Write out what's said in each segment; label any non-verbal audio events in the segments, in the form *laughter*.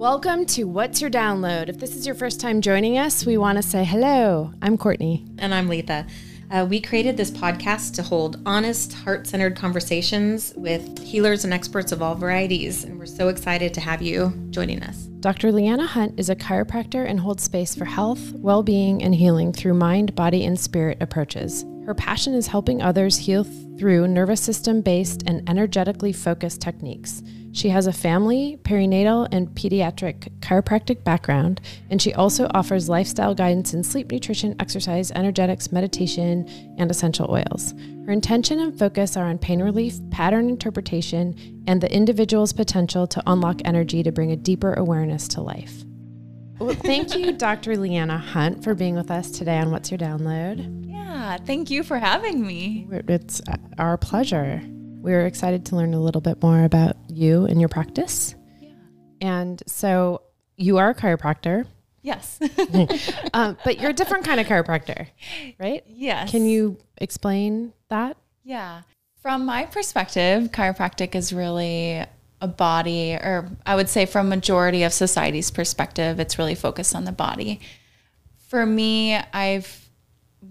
Welcome to What's Your Download? If this is your first time joining us, we want to say hello. I'm Courtney. And I'm Letha. Uh, we created this podcast to hold honest, heart centered conversations with healers and experts of all varieties. And we're so excited to have you joining us. Dr. Lianna Hunt is a chiropractor and holds space for health, well being, and healing through mind, body, and spirit approaches. Her passion is helping others heal through nervous system based and energetically focused techniques. She has a family, perinatal, and pediatric chiropractic background, and she also offers lifestyle guidance in sleep, nutrition, exercise, energetics, meditation, and essential oils. Her intention and focus are on pain relief, pattern interpretation, and the individual's potential to unlock energy to bring a deeper awareness to life. Well, thank you, *laughs* Dr. Lianna Hunt, for being with us today on What's Your Download. Yeah, thank you for having me. It's our pleasure. We're excited to learn a little bit more about you and your practice. Yeah. And so you are a chiropractor. Yes. *laughs* *laughs* um, but you're a different kind of chiropractor, right? Yes. Can you explain that? Yeah. From my perspective, chiropractic is really a body, or I would say from majority of society's perspective, it's really focused on the body. For me, I've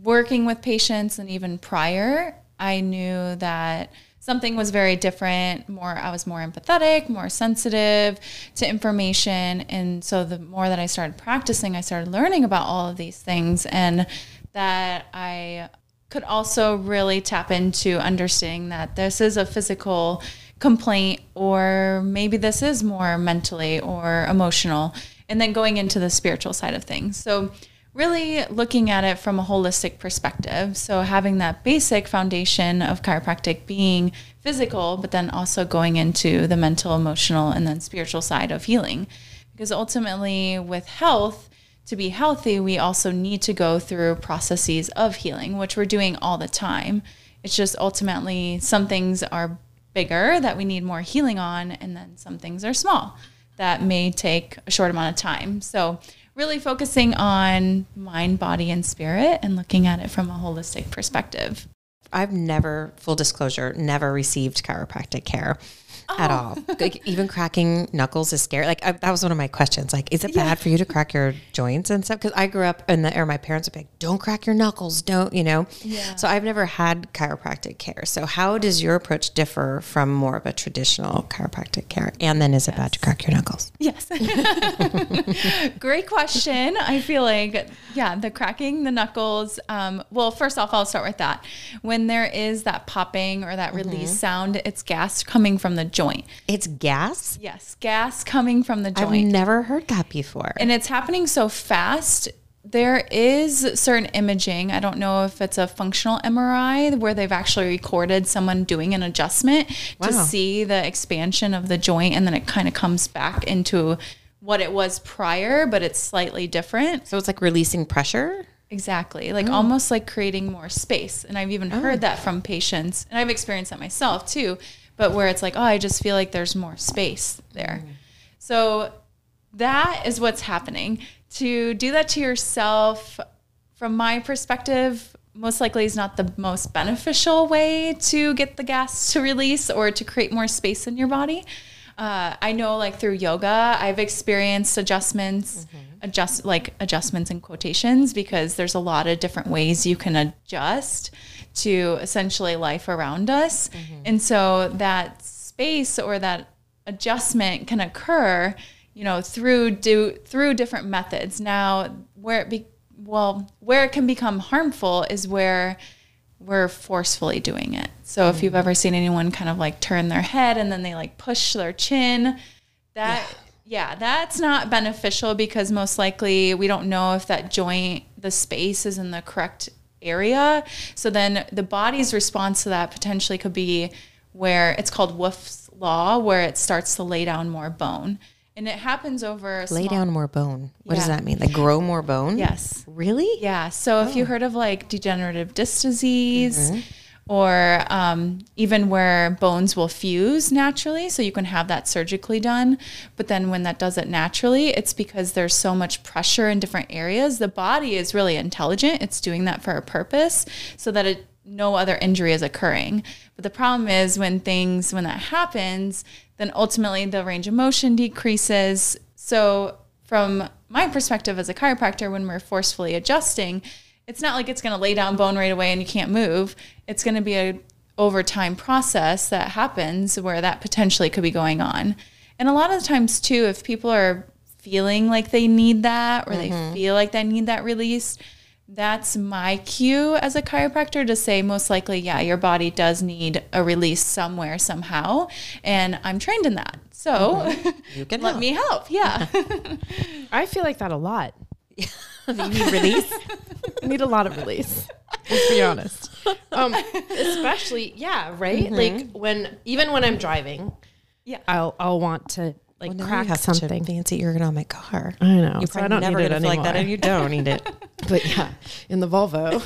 working with patients and even prior, I knew that something was very different more i was more empathetic more sensitive to information. And so the more that i started practicing i started learning about all of these things and that i could also really tap into understanding that this is a physical complaint or maybe this is more mentally or emotional and then going into the spiritual side of things. So really looking at it from a holistic perspective. So, having that basic foundation of chiropractic being physical, but then also going into the mental, emotional, and then spiritual side of healing. Because ultimately, with health, to be healthy, we also need to go through processes of healing, which we're doing all the time. It's just ultimately some things are bigger that we need more healing on, and then some things are small that may take a short amount of time. So, really focusing on mind, body, and spirit and looking at it from a holistic perspective. I've never, full disclosure, never received chiropractic care oh. at all. Like even cracking knuckles is scary. Like I, that was one of my questions. Like, is it yeah. bad for you to crack your joints and stuff? Because I grew up in the, or my parents would be like, "Don't crack your knuckles, don't," you know. Yeah. So I've never had chiropractic care. So how does your approach differ from more of a traditional chiropractic care? And then is it yes. bad to crack your knuckles? Yes. *laughs* Great question. I feel like yeah, the cracking the knuckles. Um, well, first off, I'll start with that. When there is that popping or that release mm-hmm. sound, it's gas coming from the joint. It's gas? Yes, gas coming from the joint. I've never heard that before. And it's happening so fast. There is certain imaging. I don't know if it's a functional MRI where they've actually recorded someone doing an adjustment wow. to see the expansion of the joint and then it kind of comes back into what it was prior, but it's slightly different. So it's like releasing pressure? Exactly. Like oh. almost like creating more space. And I've even oh. heard that from patients. And I've experienced that myself too but where it's like, oh, I just feel like there's more space there. Mm. So that is what's happening. To do that to yourself, from my perspective, most likely is not the most beneficial way to get the gas to release or to create more space in your body. Uh, I know, like through yoga, I've experienced adjustments, mm-hmm. adjust like adjustments in quotations because there's a lot of different ways you can adjust to essentially life around us. Mm-hmm. And so that space or that adjustment can occur, you know, through do through different methods. Now, where it be well, where it can become harmful is where we're forcefully doing it. So mm-hmm. if you've mm-hmm. ever seen anyone kind of like turn their head and then they like push their chin, that yeah. yeah, that's not beneficial because most likely we don't know if that joint, the space is in the correct area. So then the body's response to that potentially could be where it's called Wolff's law, where it starts to lay down more bone. And it happens over lay down more bone. What yeah. does that mean? Like grow more bone? Yes. Really? Yeah. So oh. if you oh. heard of like degenerative disc disease, mm-hmm or um, even where bones will fuse naturally. So you can have that surgically done. But then when that does it naturally, it's because there's so much pressure in different areas. The body is really intelligent, it's doing that for a purpose so that it, no other injury is occurring. But the problem is when things, when that happens, then ultimately the range of motion decreases So, from my perspective as a chiropractor, when we're forcefully adjusting, it's not like it's going to lay down bone right away and you can't move. It's going to be a over time process that happens where that potentially could be going on. And a lot of the times too, if people are feeling like they need that or they mm-hmm. feel like they need that release, that's my cue as a chiropractor to say most likely, yeah, your body does need a release somewhere somehow, and I'm trained in that. So You can *laughs* let help. me help. Yeah. *laughs* I feel like that a lot. *laughs* you need release. I need a lot of release. Let's be honest. Um, especially, yeah, right. Like when even when I'm driving, Yeah. I'll I'll want to like Well, now crack you have such a something. fancy ergonomic car. I know. You're so I probably don't never need it gonna feel like that, and you don't need it. *laughs* but yeah, in the Volvo.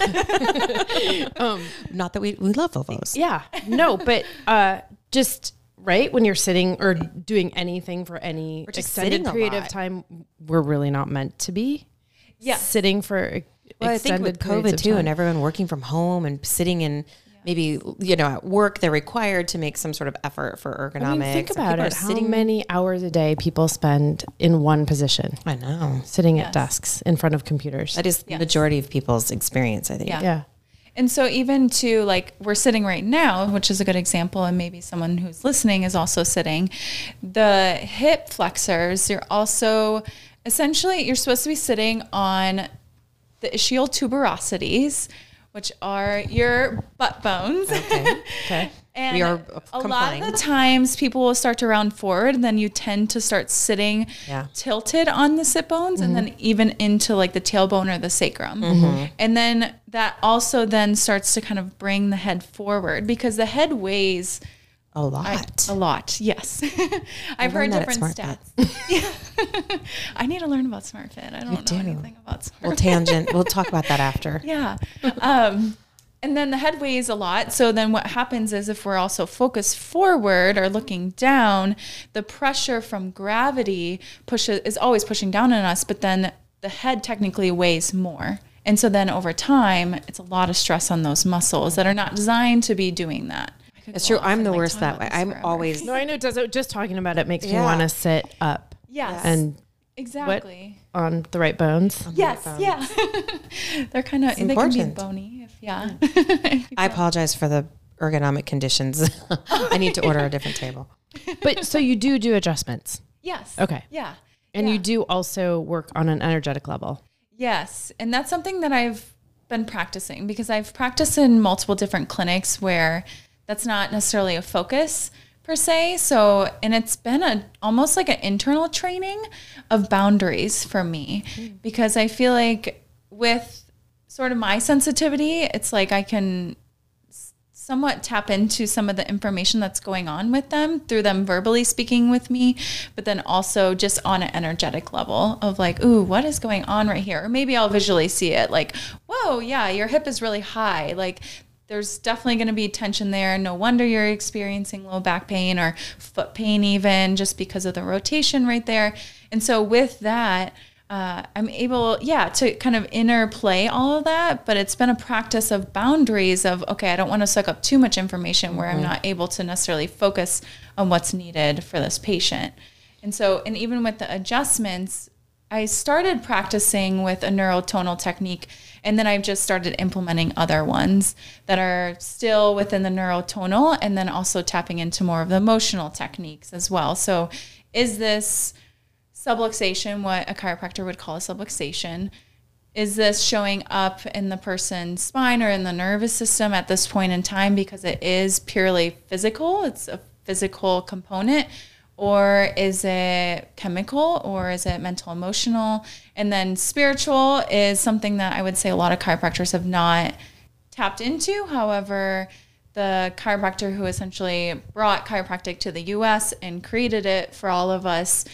*laughs* um, Not that we we love Volvos. yeah, no, but uh, just right when you're sitting or doing anything for any just extended period of time, we're really not meant to be. Yeah. sitting for Well, I think extended with COVID of too, and everyone working from home and sitting in maybe you know at work, they're required to make some sort of effort for ergonomics. I mean, think about people are it. How many hours a day people spend in one position, I know sitting at desks in front of computers? that is the majority of people's experience. I think. Yeah. yeah. And so even to like we're sitting right now, which is a good example, and maybe someone who's listening is also sitting. The hip flexors, you're also essentially you're supposed to be sitting on the ischial tuberosities, which are your butt bones. Okay. Okay. *laughs* And We are uh, a lot of the times people will start to round forward and then you tend to start sitting Yeah. tilted on the sit bones and mm-hmm. then even into like the tailbone or the sacrum. Mm-hmm. Mm-hmm. And then that also then starts to kind of bring the head forward because the head weighs A lot. a lot. Yes. *laughs* I've heard learned that at different stats. *laughs* I need to learn about SmartFit. I don't know do. anything about SmartFit. We'll tangent. We'll talk about that *laughs* after. Yeah. Um, and then the head weighs a lot. So then what happens is if we're also focused forward or looking down, the pressure from gravity pushes is always pushing down on us, but then the head technically weighs more. And so then over time, it's a lot of stress on those muscles that are not designed to be doing that. I could It's true. I'm the like, worst that way. I'm forever. always No, I know. Does it just talking about it makes me Yeah. want to sit up Yes. and exactly. on the right bones? Yes, yeah. *laughs* They're kind of they can be bony if yeah. *laughs* I apologize for the ergonomic conditions. *laughs* I need to order a different table. But so you do do adjustments, yes. Okay. Yeah. and Yeah. you do also work on an energetic level. Yes, and that's something that I've been practicing because I've practiced in multiple different clinics where that's not necessarily a focus per se. So, and it's been a almost like an internal training of boundaries for me hmm. because I feel like with sort of my sensitivity, it's like I can somewhat tap into some of the information that's going on with them through them verbally speaking with me, but then also just on an energetic level of like, ooh, what is going on right here? Or maybe I'll visually see it like, whoa, yeah, your hip is really high. Like there's definitely going to be tension there. No wonder you're experiencing low back pain or foot pain, even just because of the rotation right there. And so with that, uh, I'm able, yeah, to kind of interplay all of that, but it's been a practice of boundaries of, okay, I don't want to suck up too much information where I'm not able to necessarily focus on what's needed for this patient. And so, and even with the adjustments, I started practicing with a neurotonal technique, and then I've just started implementing other ones that are still within the neurotonal, and then also tapping into more of the emotional techniques as well. So, is this subluxation, what a chiropractor would call a subluxation, is this showing up in the person's spine or in the nervous system at this point in time because it is purely physical? It's a physical component. Or is it chemical or is it mental emotional? And then spiritual is something that I would say a lot of chiropractors have not tapped into. However, the chiropractor who essentially brought chiropractic to the US and created it for all of us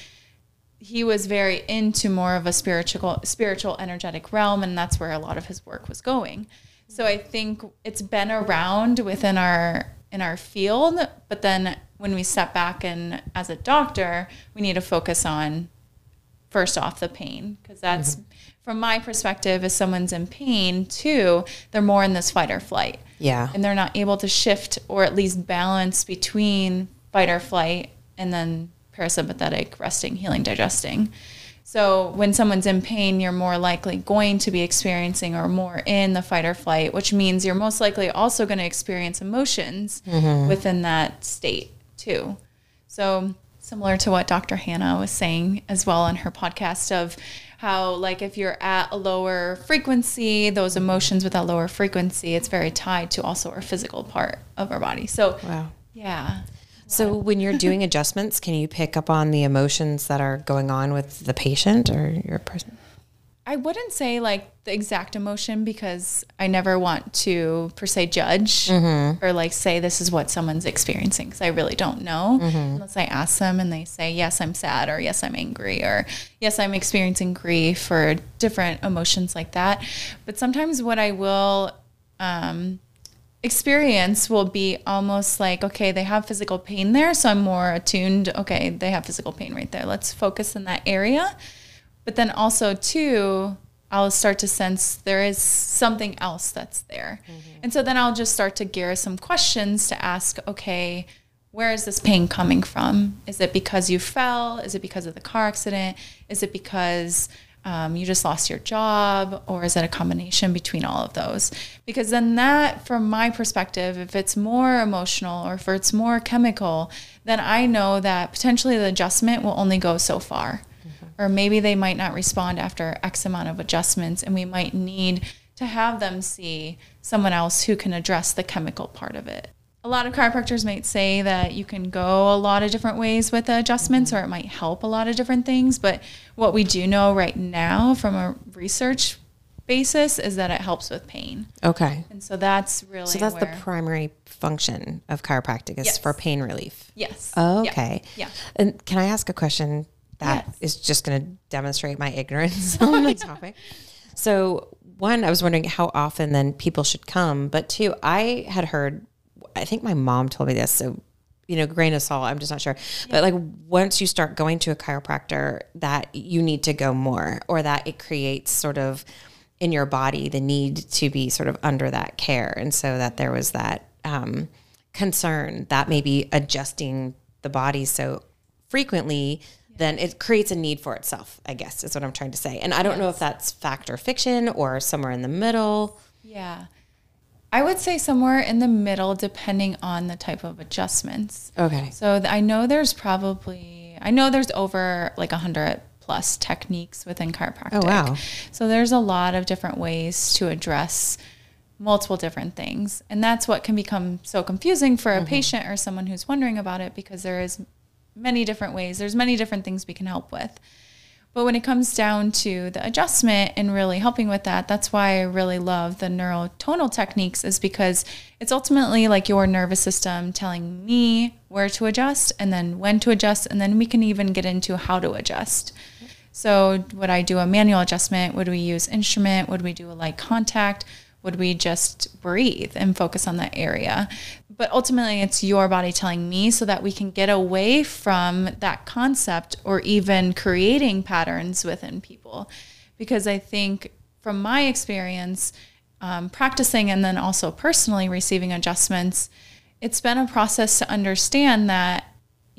he was very into more of a spiritual spiritual energetic realm and that's where a lot of his work was going so i think it's been around within our in our field but then when we step back and as a doctor we need to focus on first off the pain because that's mm-hmm. from my perspective if someone's in pain too they're more in this fight or flight Yeah. and they're not able to shift or at least balance between fight or flight and then parasympathetic, resting, healing, digesting. So when someone's in pain, you're more likely going to be experiencing or more in the fight or flight, which means you're most likely also going to experience emotions mm-hmm. within that state too. So similar to what Dr. Hannah was saying as well on her podcast of how like if you're at a lower frequency, those emotions with that lower frequency, it's very tied to also our physical part of our body. So Wow. yeah. So when you're doing adjustments, can you pick up on the emotions that are going on with the patient or your person? I wouldn't say like the exact emotion because I never want to per se judge or like say this is what someone's experiencing because I really don't know unless I ask them and they say yes I'm sad or yes I'm angry or yes I'm experiencing grief or different emotions like that. But sometimes what I will um, experience will be almost like okay they have physical pain there so I'm more attuned. Okay they have physical pain right there. Let's focus in that area. But then also too i'll start to sense there is something else that's there. Mm-hmm. And so then i'll just start to gear some questions to ask okay where is this pain coming from? Is it because you fell? Is it because of the car accident? Is it because um, you just lost your job or is it a combination between all of those? Because then that from my perspective if it's more emotional or if it's more chemical then i know that potentially the adjustment will only go so far. Or maybe they might not respond after X amount of adjustments, and we might need to have them see someone else who can address the chemical part of it. A lot of chiropractors might say that you can go a lot of different ways with the adjustments, or it might help a lot of different things. But what we do know right now from a research basis is that it helps with pain. Okay. And so that's really So that's the primary function of chiropractic is Yes. for pain relief. yes. Oh, Yeah. okay. Yeah. And can I ask a question that is Yes. just going to demonstrate my ignorance *laughs* on the topic? So, one, I was wondering how often then people should come, but two, I had heard, I think my mom told me this, so you know, grain of salt, I'm just not sure. But like once you start going to a chiropractor, that you need to go more, or that it creates sort of in your body the need to be sort of under that care, and so that there was that um, concern that maybe adjusting the body so frequently then it creates a need for itself i guess is what i'm trying to say. And i don't know if that's fact or fiction or somewhere in the middle. Yeah. I would say somewhere in the middle, depending on the type of adjustments. okay So th- I know there's probably, I know there's over like a hundred plus techniques within chiropractic. Oh, wow. So there's a lot of different ways to address multiple different things. And that's what can become so confusing for a mm-hmm. patient or someone who's wondering about it because there is many different ways. There's many different things we can help with. But when it comes down to the adjustment and really helping with that, that's why I really love the neurotonal techniques, is because it's ultimately like your nervous system telling me where to adjust and then when to adjust. And then we can even get into how to adjust. So, would I do a manual adjustment? Would we use instrument? Would we do a light contact? Would we just breathe and focus on that area? But ultimately, it's your body telling me so that we can get away from that concept or even creating patterns within people. Because I think from my experience, um, practicing and then also personally receiving adjustments, it's been a process to understand that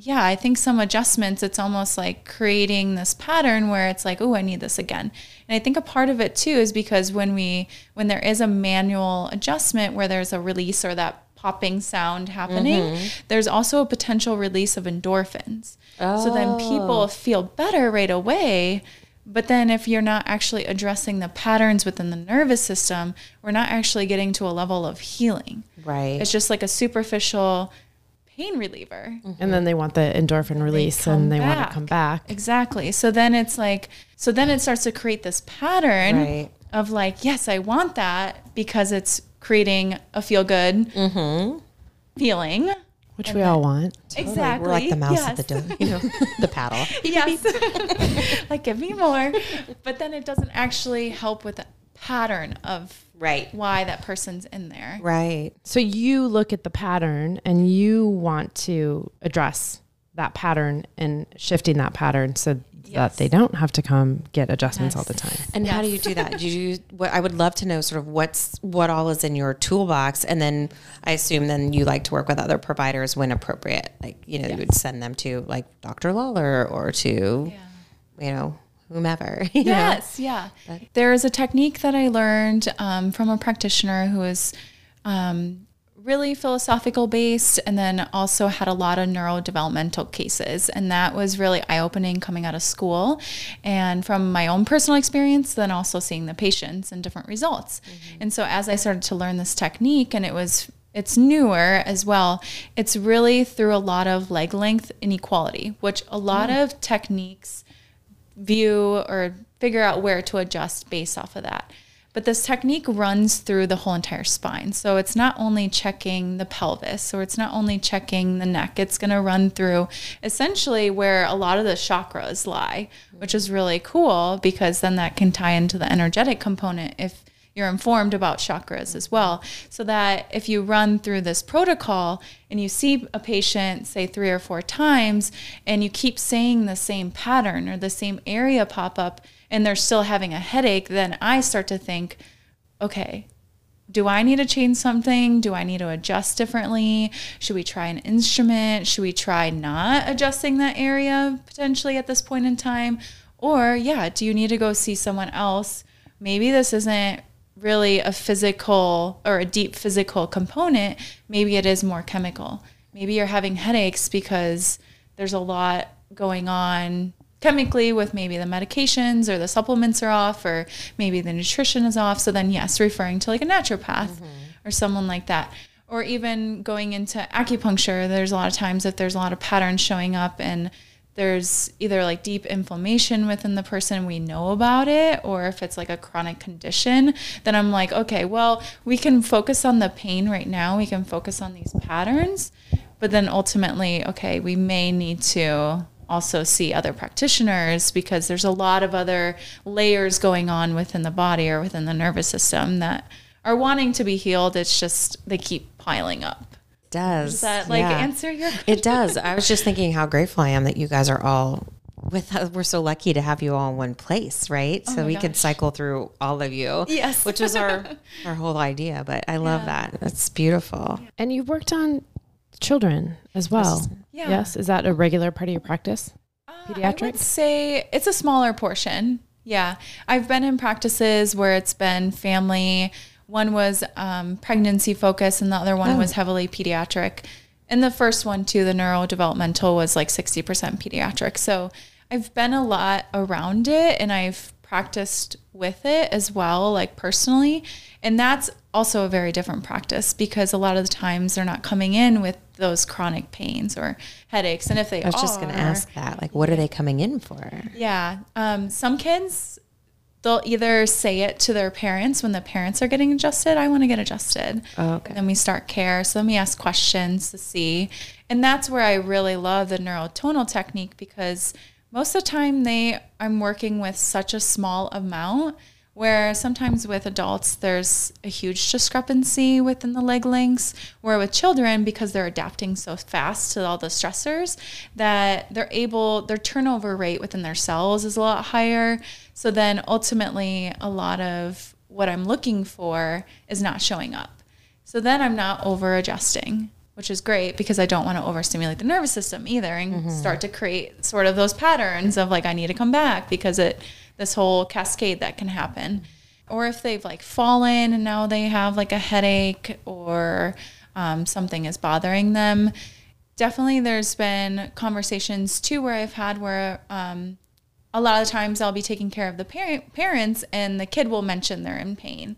yeah, I think some adjustments, it's almost like creating this pattern where it's like, oh, I need this again. And I think a part of it too is because when we, when there is a manual adjustment where there's a release or that popping sound happening, mm-hmm. there's also a potential release of endorphins. Oh. So then oh. people feel better right away. But then if you're not actually addressing the patterns within the nervous system, we're not actually getting to a level of healing. right It's just like a superficial pain reliever. Mm-hmm. And then they want the endorphin release come and they want to come back. Exactly. So then it's like, so then it starts to create this pattern Right. of like, yes, I want that because it's creating a feel good mm-hmm. feeling. Which we all want. Exactly. we're like the mouse yes. at the door you know the paddle *laughs* yes. *laughs* like, give me more. But then it doesn't actually help with the pattern of right why that person's in there. right So you look at the pattern and you want to address that pattern and shifting that pattern so that they don't have to come get adjustments all the time. And how do you do that? Do you? What I would love to know, sort of what's what all is in your toolbox, and then I assume then you like to work with other providers when appropriate. Like you know, you would send them to like Dr. Lawler or to, you know, whomever. *laughs* you know? Yes, yeah. There is a technique that I learned um, from a practitioner who is um, really philosophical based and then also had a lot of neurodevelopmental cases. And that was really eye opening coming out of school and from my own personal experience, then also seeing the patients and different results. Mm-hmm. And so as I started to learn this technique, and it was it's newer as well. It's really through a lot of leg length inequality, which a lot mm. of techniques view or figure out where to adjust based off of that. But this technique runs through the whole entire spine. So it's not only checking the pelvis or it's not only checking the neck, it's going to run through essentially where a lot of the chakras lie, which is really cool because then that can tie into the energetic component if you're informed about chakras as well. So that if you run through this protocol and you see a patient, say three or four times, and you keep saying the same pattern or the same area pop up, and they're still having a headache, then I start to think, okay, do I need to change something? Do I need to adjust differently? Should we try an instrument? Should we try not adjusting that area potentially at this point in time? Or, yeah, do you need to go see someone else? Maybe this isn't really a physical or a deep physical component. Maybe it is more chemical. Maybe you're having headaches because there's a lot going on chemically with maybe the medications or the supplements are off or maybe the nutrition is off. So then, yes, referring to like a naturopath mm-hmm. or someone like that. Or even going into acupuncture, there's a lot of times if there's a lot of patterns showing up and there's either like deep inflammation within the person we know about it or if it's like a chronic condition then i'm like okay well we can focus on the pain right now we can focus on these patterns but then ultimately okay we may need to also see other practitioners because there's a lot of other layers going on within the body or within the nervous system that are wanting to be healed it's just they keep piling up does does that like yeah. answer your It does. I was just thinking how grateful I am that you guys are all with us. We're so lucky to have you all in one place, right? Oh so Oh my we could gosh. cycle through all of you. Yes. Which was our *laughs* our whole idea. But I love that. That's beautiful. And you worked on children as well. Yeah. Yes. Is that a regular part of your practice? I would Pediatrics? say it's a smaller portion. Yeah. I've been in practices where it's been family. One was um, pregnancy focused, and the other one was heavily pediatric. And the first one, too, the neurodevelopmental, was like 60% pediatric. So I've been a lot around it and I've practiced with it as well, like personally. And that's also a very different practice because a lot of the times they're not coming in with those chronic pains or headaches. And if they I was just going to ask that. Like, what are they coming in for? yeah. Um, some kids, they'll either say it to their parents when the parents are getting adjusted. I want to get adjusted. Oh, okay. Then we start care. So then we ask questions to see. And that's where I really love the neurotonal technique because most of the time they I'm working with such a small amount where sometimes with adults there's a huge discrepancy within the leg lengths. Where with children because they're adapting so fast to all the stressors that they're able their turnover rate within their cells is a lot higher. So then ultimately a lot of what i'm looking for is not showing up. So then i'm not over adjusting which is great because I don't want to overstimulate the nervous system either and start to create sort of those patterns of like I need to come back because it this whole cascade that can happen. Or if they've like fallen and now they have like a headache or um, something is bothering them. Definitely, there's been conversations too where I've had where um, a lot of times I'll be taking care of the parent, parents and the kid will mention they're in pain.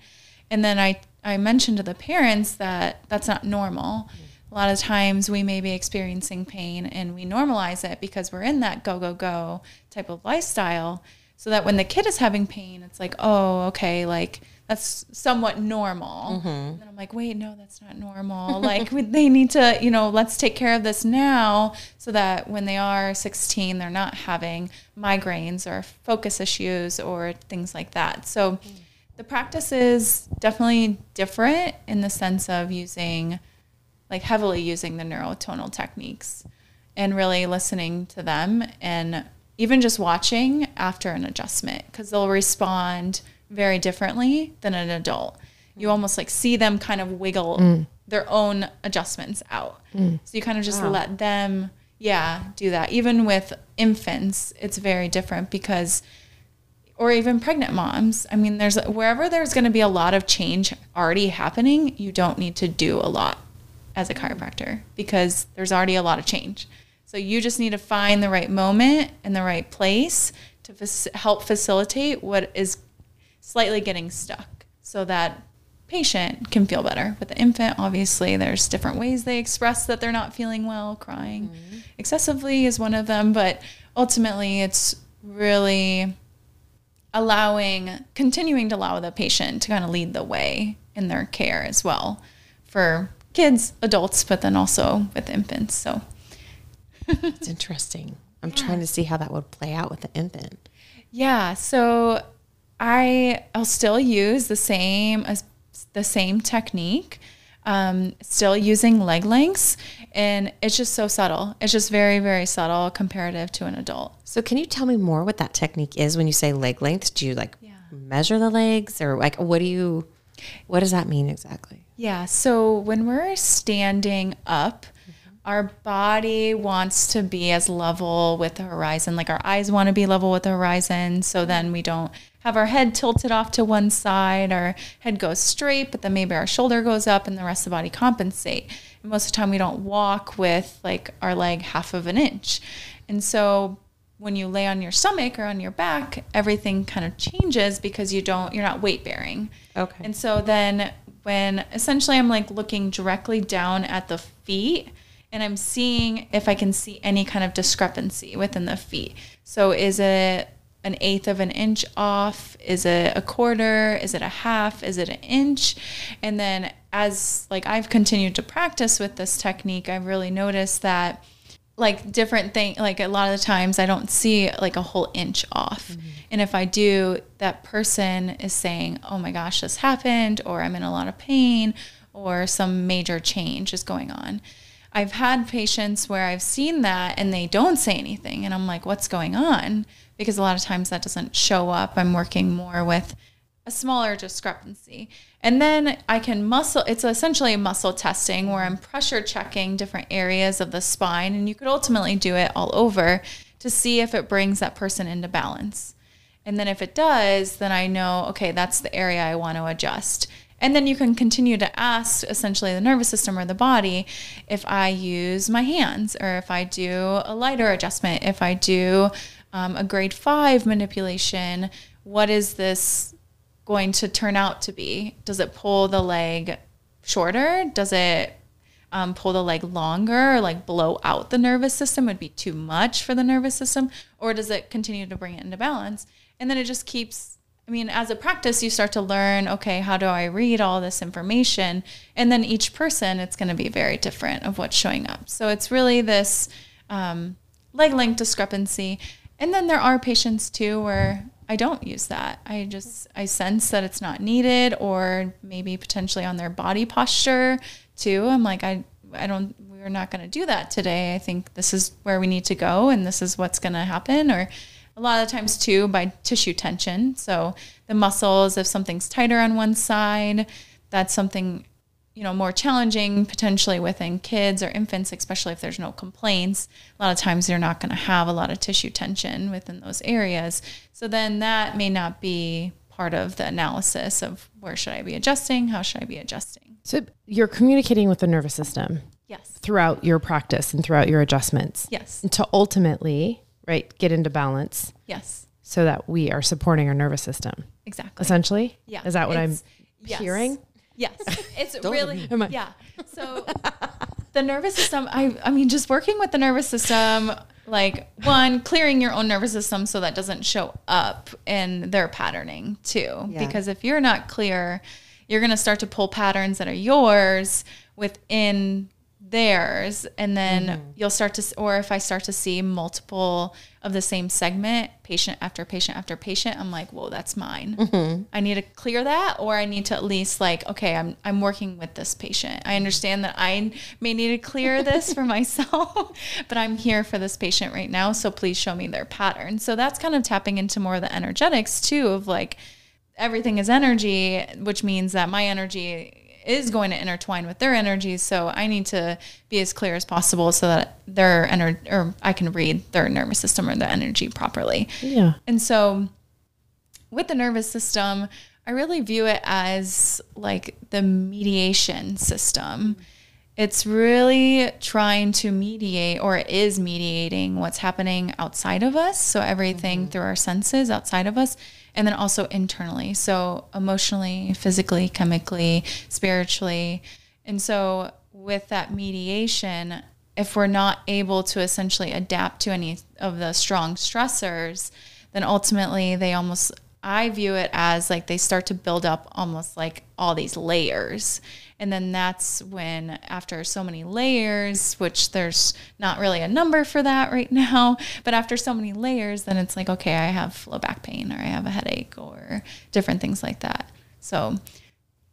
And then I, I mentioned to the parents that that's not normal. A lot of times we may be experiencing pain and we normalize it because we're in that go, go, go type of lifestyle. So that when the kid is having pain, it's like, oh, okay, like that's somewhat normal. Mm-hmm. And I'm like, wait, no, that's not normal. *laughs* like we, they need to, you know, let's take care of this now so that when they are 16, they're not having migraines or focus issues or things like that. So mm. the practice is definitely different in the sense of using, like heavily using the neurotonal techniques. and really listening to them and even just watching after an adjustment because they'll respond very differently than an adult. You mm. almost like see them kind of wiggle mm. their own adjustments out. Mm. So you kind of just let them, yeah, do that. Even with infants, it's very different because, or even pregnant moms. I mean, there's wherever there's going to be a lot of change already happening, you don't need to do a lot as a chiropractor because there's already a lot of change. So you just need to find the right moment and the right place to fac- help facilitate what is slightly getting stuck so that patient can feel better. With the infant, obviously, there's different ways they express that they're not feeling well. Crying mm-hmm. excessively is one of them, but ultimately, it's really allowing, continuing to allow the patient to kind of lead the way in their care as well for kids, adults, but then also with infants. So, It's interesting. I'm trying to see how that would play out with the infant. Yeah, so I I'll still use the same as the same technique. Um, still using leg lengths, and it's just so subtle. It's just very very subtle comparative to an adult. So can you tell me more what that technique is when you say leg length? Do you like measure the legs or like what do you what does that mean exactly? Yeah. So when we're standing up, mm-hmm. our body wants to be as level with the horizon. Like our eyes want to be level with the horizon. So mm-hmm. then we don't have our head tilted off to one side. Our head goes straight, but then maybe our shoulder goes up and the rest of the body compensate. And most of the time we don't walk with like our leg half of an inch. And so when you lay on your stomach or on your back, everything kind of changes because you don't you're not weight bearing. Okay. And so then when essentially I'm like looking directly down at the feet and I'm seeing if I can see any kind of discrepancy within the feet. So is it an eighth of an inch off? Is it a quarter? Is it a half? Is it an inch? And then as like I've continued to practice with this technique, I've really noticed that like different thing like a lot of the times i don't see like a whole inch off. Mm-hmm. And if i do that person is saying oh my gosh this happened or i'm in a lot of pain or some major change is going on. I've had patients where i've seen that and they don't say anything and i'm like what's going on? Because a lot of times that doesn't show up. I'm working more with a smaller discrepancy. And then I can muscle, it's essentially muscle testing where I'm pressure checking different areas of the spine. And you could ultimately do it all over to see if it brings that person into balance. And then if it does, then I know, okay, that's the area I want to adjust. And then you can continue to ask essentially the nervous system or the body if I use my hands or if I do a lighter adjustment, if I do um, a grade five manipulation, what is this going to turn out to be? Does it pull the leg shorter? Does it um, pull the leg longer or like blow out the nervous system would be too much for the nervous system? Or does it continue to bring it into balance? And then it just keeps, I mean, as a practice, you start to learn, okay, how do I read all this information? And then each person, it's going to be very different of what's showing up. So it's really this um, leg length discrepancy. And then there are patients too where I don't use that. I just I sense that it's not needed or maybe potentially on their body posture too. I'm like I I don't we're not going to do that today. I think this is where we need to go and this is what's going to happen or a lot of times too by tissue tension. So the muscles if something's tighter on one side, that's something you know more challenging potentially within kids or infants especially if there's no complaints. A lot of times you're not going to have a lot of tissue tension within those areas. So then that may not be part of the analysis of where should i be adjusting how should i be adjusting. So you're communicating with the nervous system yes. throughout your practice and throughout your adjustments. Yes. To ultimately, right, get into balance. Yes. So that we are supporting our nervous system. exactly. Essentially? yeah. Is that what I'm It's- yes. hearing? Yes, it's *laughs* really yeah. So the nervous system, I I mean, just working with the nervous system, like one clearing your own nervous system so that doesn't show up in their patterning too. Yeah. Because if you're not clear, you're gonna start to pull patterns that are yours within theirs and then you'll start to or if i start to see multiple of the same segment patient after patient after patient i'm like whoa that's mine. Mm-hmm. I need to clear that or i need to at least like okay i'm i'm working with this patient. I understand that i may need to clear this for *laughs* myself *laughs* but i'm here for this patient right now so please show me their pattern. So that's kind of tapping into more of the energetics too of like everything is energy which means that my energy is going to intertwine with their energy. So I need to be as clear as possible so that their energy or I can read their nervous system or the energy properly. Yeah. And so with the nervous system, I really view it as like the mediation system. It's really trying to mediate or is mediating what's happening outside of us. So everything mm-hmm. through our senses outside of us and then also internally. So emotionally, physically, chemically, spiritually. And so with that mediation, if we're not able to essentially adapt to any of the strong stressors, then ultimately they almost I view it as like they start to build up almost like all these layers. And then that's when, after so many layers, which there's not really a number for that right now, but after so many layers, then it's like, okay, I have low back pain or I have a headache or different things like that. So,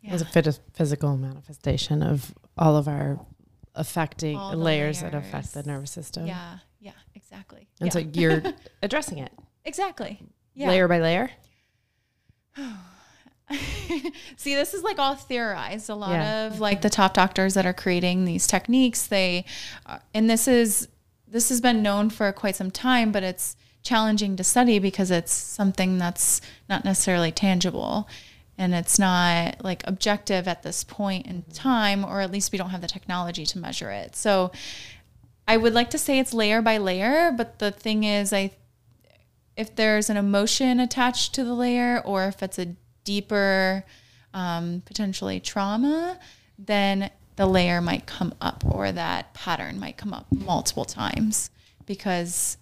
It was a phys- physical manifestation of all of our affecting the layers, that affect the nervous system. yeah, yeah, exactly. And yeah. so you're *laughs* addressing it exactly. Yeah. layer by layer. *sighs* *sighs* *laughs* See, this is like all theorized. A lot Yeah. of like the top doctors that are creating these techniques, they, uh, and this is this has been known for quite some time, but it's challenging to study because it's something that's not necessarily tangible, and it's not like objective at this point in time, or at least we don't have the technology to measure it. So, I would like to say it's layer by layer, but the thing is, I if there's an emotion attached to the layer or if it's a deeper um, potentially trauma then the layer might come up or that pattern might come up multiple times because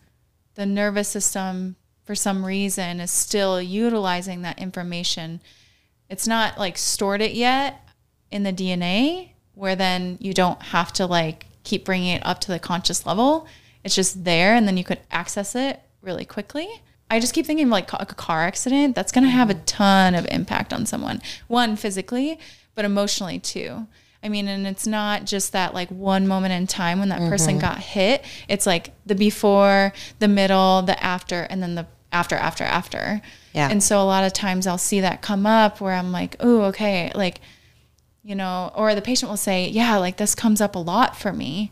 the nervous system for some reason is still utilizing that information. It's not like stored it yet in the dna where then you don't have to like keep bringing it up to the conscious level. It's just there and then you could access it really quickly i just keep thinking of like a car accident that's going to have a mm-hmm. ton of impact on someone. One physically but emotionally too. I mean and it's not just that like one moment in time when that person mm-hmm. got hit. It's like the before the middle the after and then the after after after. Yeah. and so a lot of times i'll see that come up where i'm like oh okay like you know, or the patient will say, yeah, like this comes up a lot for me.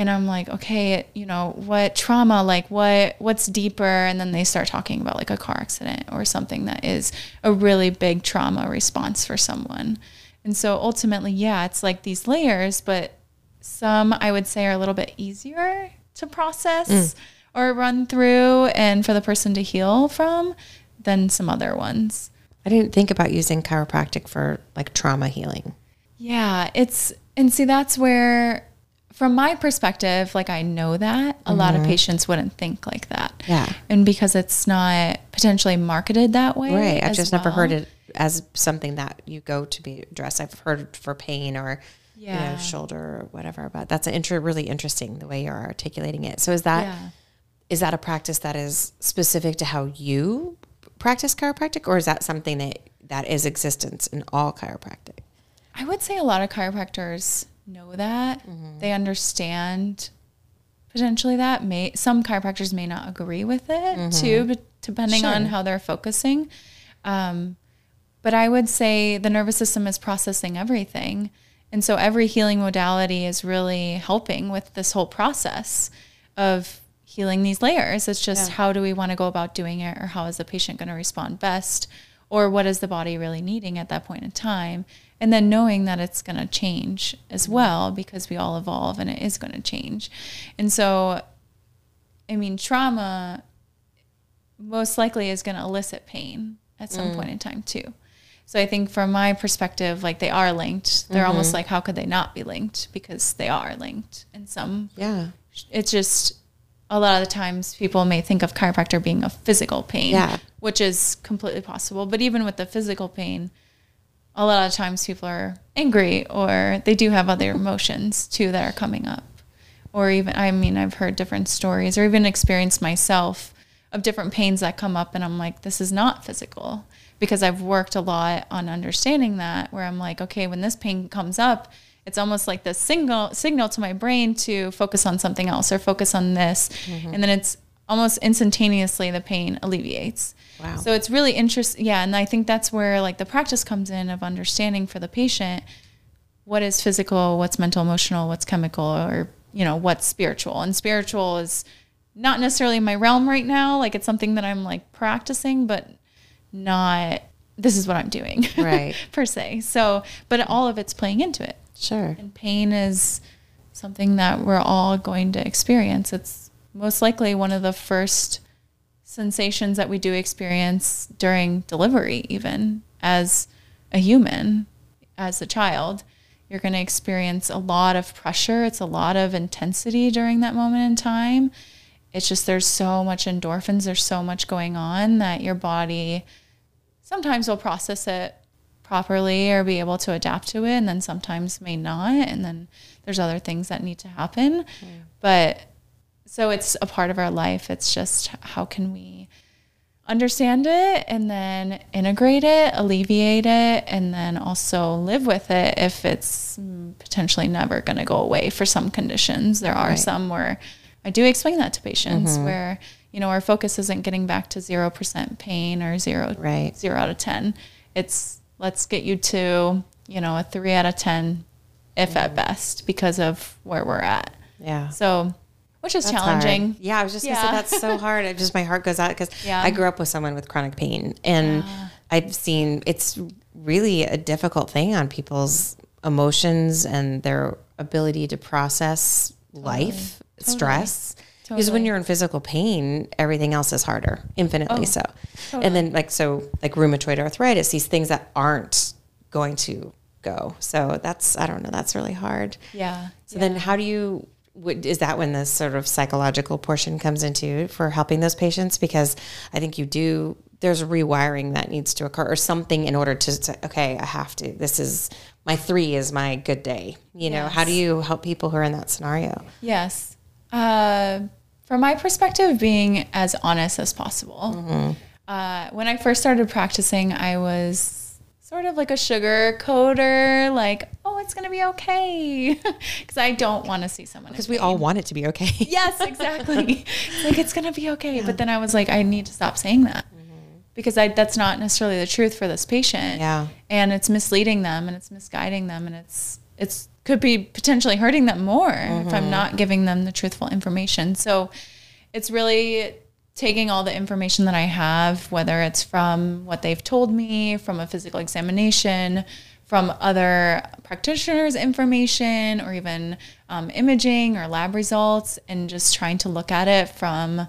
And I'm like, okay, you know, what trauma, like what, what's deeper? And then they start talking about like a car accident or something that is a really big trauma response for someone. And so ultimately, yeah, it's like these layers, but some I would say are a little bit easier to process mm. or run through and for the person to heal from than some other ones. I didn't think about using chiropractic for like trauma healing. Yeah, it's and see that's where from my perspective, like I know that a lot of patients wouldn't think like that. Mm-hmm. Yeah. And because it's not potentially marketed that way. Right. I've just never heard it as something that you go to be addressed. I've heard for pain or you Yeah. know, shoulder or whatever, but that's an inter- really interesting the way you're articulating it. So is that is Yeah. that a practice that is specific to how you practice chiropractic or is that something that that is existence in all chiropractic? I would say a lot of chiropractors know that. Mm-hmm. They understand potentially that. May some chiropractors may not agree with it Mm-hmm. too, but depending on how they're focusing. Um, but I would say the nervous system is processing everything. And so every healing modality is really helping with this whole process of healing these layers. It's just how do we want to go about doing it or how is the patient going to respond best or what is the body really needing at that point in time? And then knowing that it's going to change as well because we all evolve and it is going to change. And so I mean trauma most likely is going to elicit pain at some mm. point in time too. So I think from my perspective, like they are linked. They're mm-hmm. almost like how could they not be linked because they are linked in some. Yeah. It's just a lot of the times people may think of chiropractor being a physical pain, Yeah. which is completely possible. But even with the physical pain, a lot of times people are angry or they do have other *laughs* emotions too that are coming up. Or even, I mean, I've heard different stories or even experienced myself of different pains that come up, and I'm like, this is not physical because I've worked a lot on understanding that. Where I'm like, okay, when this pain comes up, it's almost like the signal signal to my brain to focus on something else or focus on this, mm-hmm. and then it's almost instantaneously the pain alleviates. Wow. So it's really interesting. Yeah. And I think that's where like the practice comes in of understanding for the patient what is physical, what's mental, emotional, what's chemical, or, you know, what's spiritual. And spiritual is not necessarily my realm right now. Like it's something that I'm like practicing, but not this is what I'm doing. Right. *laughs* per se. So, but all of it's playing into it. Sure. And pain is something that we're all going to experience. It's most likely one of the first sensations that we do experience during delivery, even as a human, as a child. You're going to experience a lot of pressure. It's a lot of intensity during that moment in time. It's just there's so much endorphins, there's so much going on that your body sometimes will process it properly or be able to adapt to it, and then sometimes may not. And then there's other things that need to happen. Mm. But so it's a part of our life. It's just how can we understand it and then integrate it, alleviate it, and then also live with it if it's potentially never going to go away for some conditions. There are right. some where I do explain that to patients mm-hmm. where you know our focus isn't getting back to 0% pain or 0 right. 0 out of 10. It's let's get you to, you know, a 3 out of 10 if mm-hmm. at best because of where we're at. Yeah. So which is that's challenging. Hard. Yeah, I was just yeah. gonna say that's so *laughs* hard. It just my heart goes out because yeah. I grew up with someone with chronic pain, and yeah. I've seen it's really a difficult thing on people's emotions and their ability to process totally. life, totally. stress. Totally. Because when you're in physical pain, everything else is harder, infinitely oh, so. And then like so like rheumatoid arthritis, these things that aren't going to go. So that's I don't know, that's really hard. Yeah. So then how do you is that when the sort of psychological portion comes into for helping those patients? Because I think you do, there's a rewiring that needs to occur or something in order to say, okay, I have to, this is my three is my good day. You know, how do you help people who are in that scenario? Yes. Uh, from my perspective, being as honest as possible. Mm-hmm. Uh, when I first started practicing, I was sort of like a sugar coater, like, it's going to be okay. *laughs* Because I don't want to see someone. Because we all want it to be okay. *laughs* yes, exactly. *laughs* like, it's going to be okay. Yeah. But then I was like, I need to stop saying that. Mm-hmm. Because I, that's not necessarily the truth for this patient. Yeah. And it's misleading them and it's misguiding them and it's, it's, could be potentially hurting them more mm-hmm. if I'm mm-hmm. not giving them the truthful information. So it's really taking all the information that I have, whether it's from what they've told me, from a physical examination, from other practitioners' information, or even um, imaging or lab results, and just trying to look at it from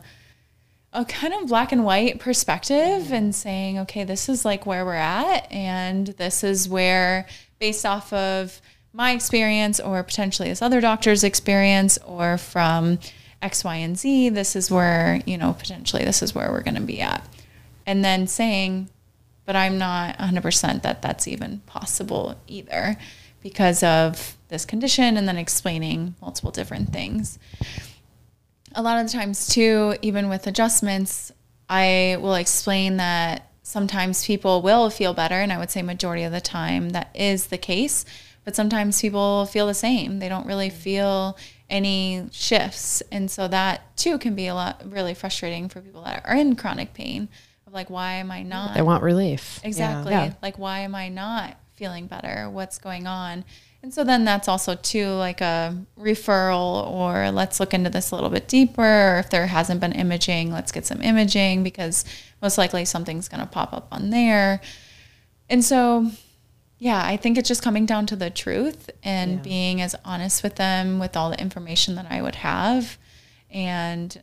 a kind of black and white perspective and saying, okay, this is like where we're at, and this is where, based off of my experience, or potentially this other doctor's experience, or from X, Y, and Z. This is where, you know, potentially this is where we're going to be at. And then saying, but I'm not 100% that that's even possible either because of this condition, and then explaining multiple different things. A lot of the times, too, even with adjustments, I will explain that sometimes people will feel better, and I would say majority of the time that is the case. But sometimes people feel the same. They don't really feel any shifts. And so that too can be a lot really frustrating for people that are in chronic pain like, why am I not? They want relief. Exactly. Yeah. Like, why am I not feeling better? What's going on? And so then that's also too like a referral or let's look into this a little bit deeper. Or if there hasn't been imaging, let's get some imaging because most likely something's going to pop up on there. And so yeah, I think it's just coming down to the truth and yeah. being as honest with them with all the information that I would have. And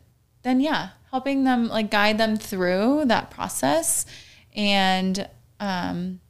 then, yeah, helping them, like, guide them through that process. And, um,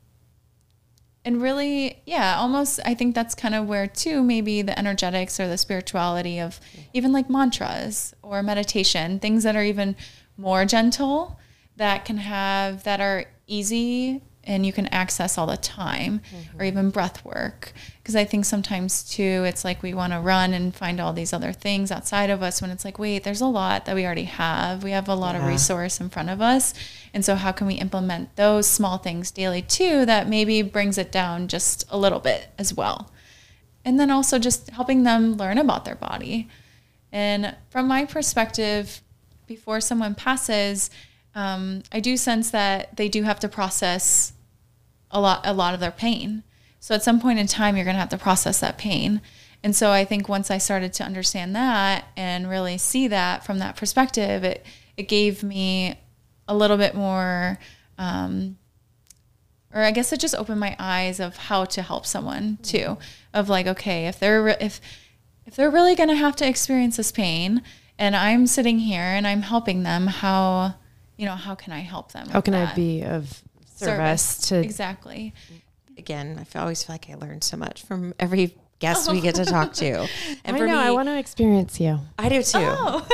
and really, yeah, almost, I think that's kind of where, too, maybe the energetics or the spirituality of even like mantras or meditation, things that are even more gentle that can have, that are easy and you can access all the time or even breath work because i think sometimes too it's like we want to run and find all these other things outside of us when it's like wait there's a lot that we already have. We have a lot of resource in front of us. And so how can we implement those small things daily too that maybe brings it down just a little bit as well? And then also just helping them learn about their body. And from my perspective before someone passes um, I do sense that they do have to process a lot a lot of their pain. So at some point in time you're going to have to process that pain. And so I think once I started to understand that and really see that from that perspective, it it gave me a little bit more um, or I guess it just opened my eyes of how to help someone too. Of like, okay, if they're re- if if they're really going to have to experience this pain, and I'm sitting here and I'm helping them, how you know how can I help them? How can I be of service, to exactly? Again, I always feel like I learn so much from every guest we get to talk to. *laughs* And I for know, me, I want to experience you. I do too.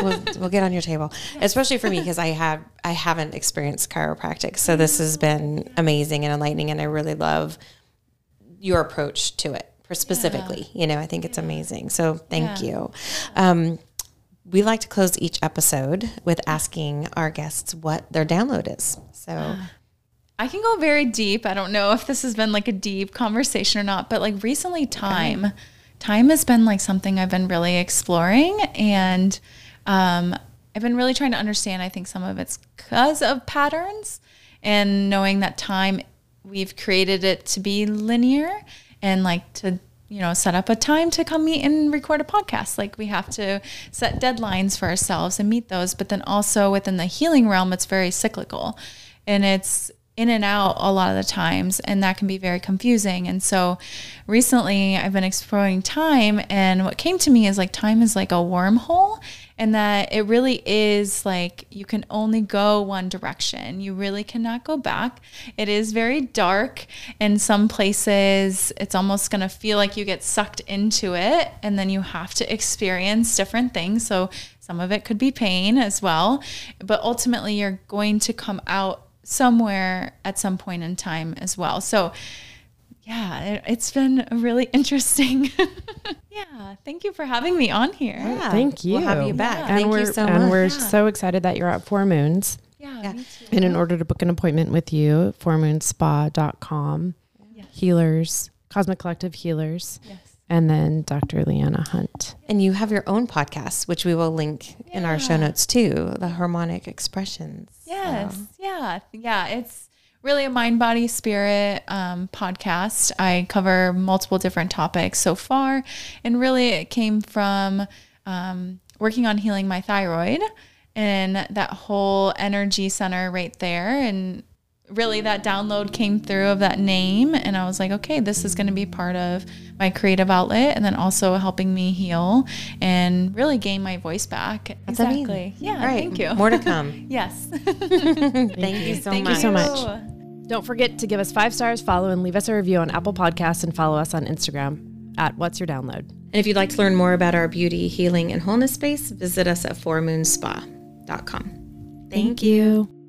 We'll, we'll get on your table, especially for me because I have I haven't experienced chiropractic, so this has been amazing and enlightening, and I really love your approach to it for specifically. You know, I think it's amazing. So thank Yeah. you. Um, we like to close each episode with asking our guests what their download is. So I can go very deep. I don't know if this has been like a deep conversation or not, but like recently, time, time has been like something I've been really exploring, and um, I've been really trying to understand. I think some of it's because of patterns and knowing that time we've created it to be linear and like to you know set up a time to come meet and record a podcast like we have to set deadlines for ourselves and meet those but then also within the healing realm it's very cyclical and it's in and out a lot of the times and that can be very confusing and so recently i've been exploring time and what came to me is like time is like a wormhole and that it really is like you can only go one direction. You really cannot go back. It is very dark. In some places, it's almost going to feel like you get sucked into it, and then you have to experience different things. So, some of it could be pain as well, but ultimately, you're going to come out somewhere at some point in time as well. So, yeah, it, it's been really interesting. *laughs* yeah, thank you for having me on here. yeah, Thank you. We'll have you back. And Thank we're, you so and much. And we're Yeah. so excited that you're at Four Moons. Yeah, me too. And in order to book an appointment with you, fourmoonspa.com, Yes. healers, Cosmic Collective Healers, Yes. And then Dr. Lianna Hunt. And you have your own podcast, which we will link in our show notes too, the harmonic expressions. Yes. So, Yeah. Yeah. It's really a mind, body, spirit um, podcast. I cover multiple different topics so far. And really, it came from um, working on healing my thyroid and that whole energy center right there. And really, that download came through of that name. And I was like, okay, this is going to be part of my creative outlet and then also helping me heal and really gain my voice back. That's exactly. amazing. Yeah. All right. Thank you. More to come. *laughs* Yes. *laughs* Thank you so Thank much. you so much. Don't forget to give us five stars, follow, and leave us a review on Apple Podcasts and follow us on Instagram at What's Your Download. And if you'd like to learn more about our beauty, healing, and wholeness space, visit us at fourmoonspa.com. Thank you. you.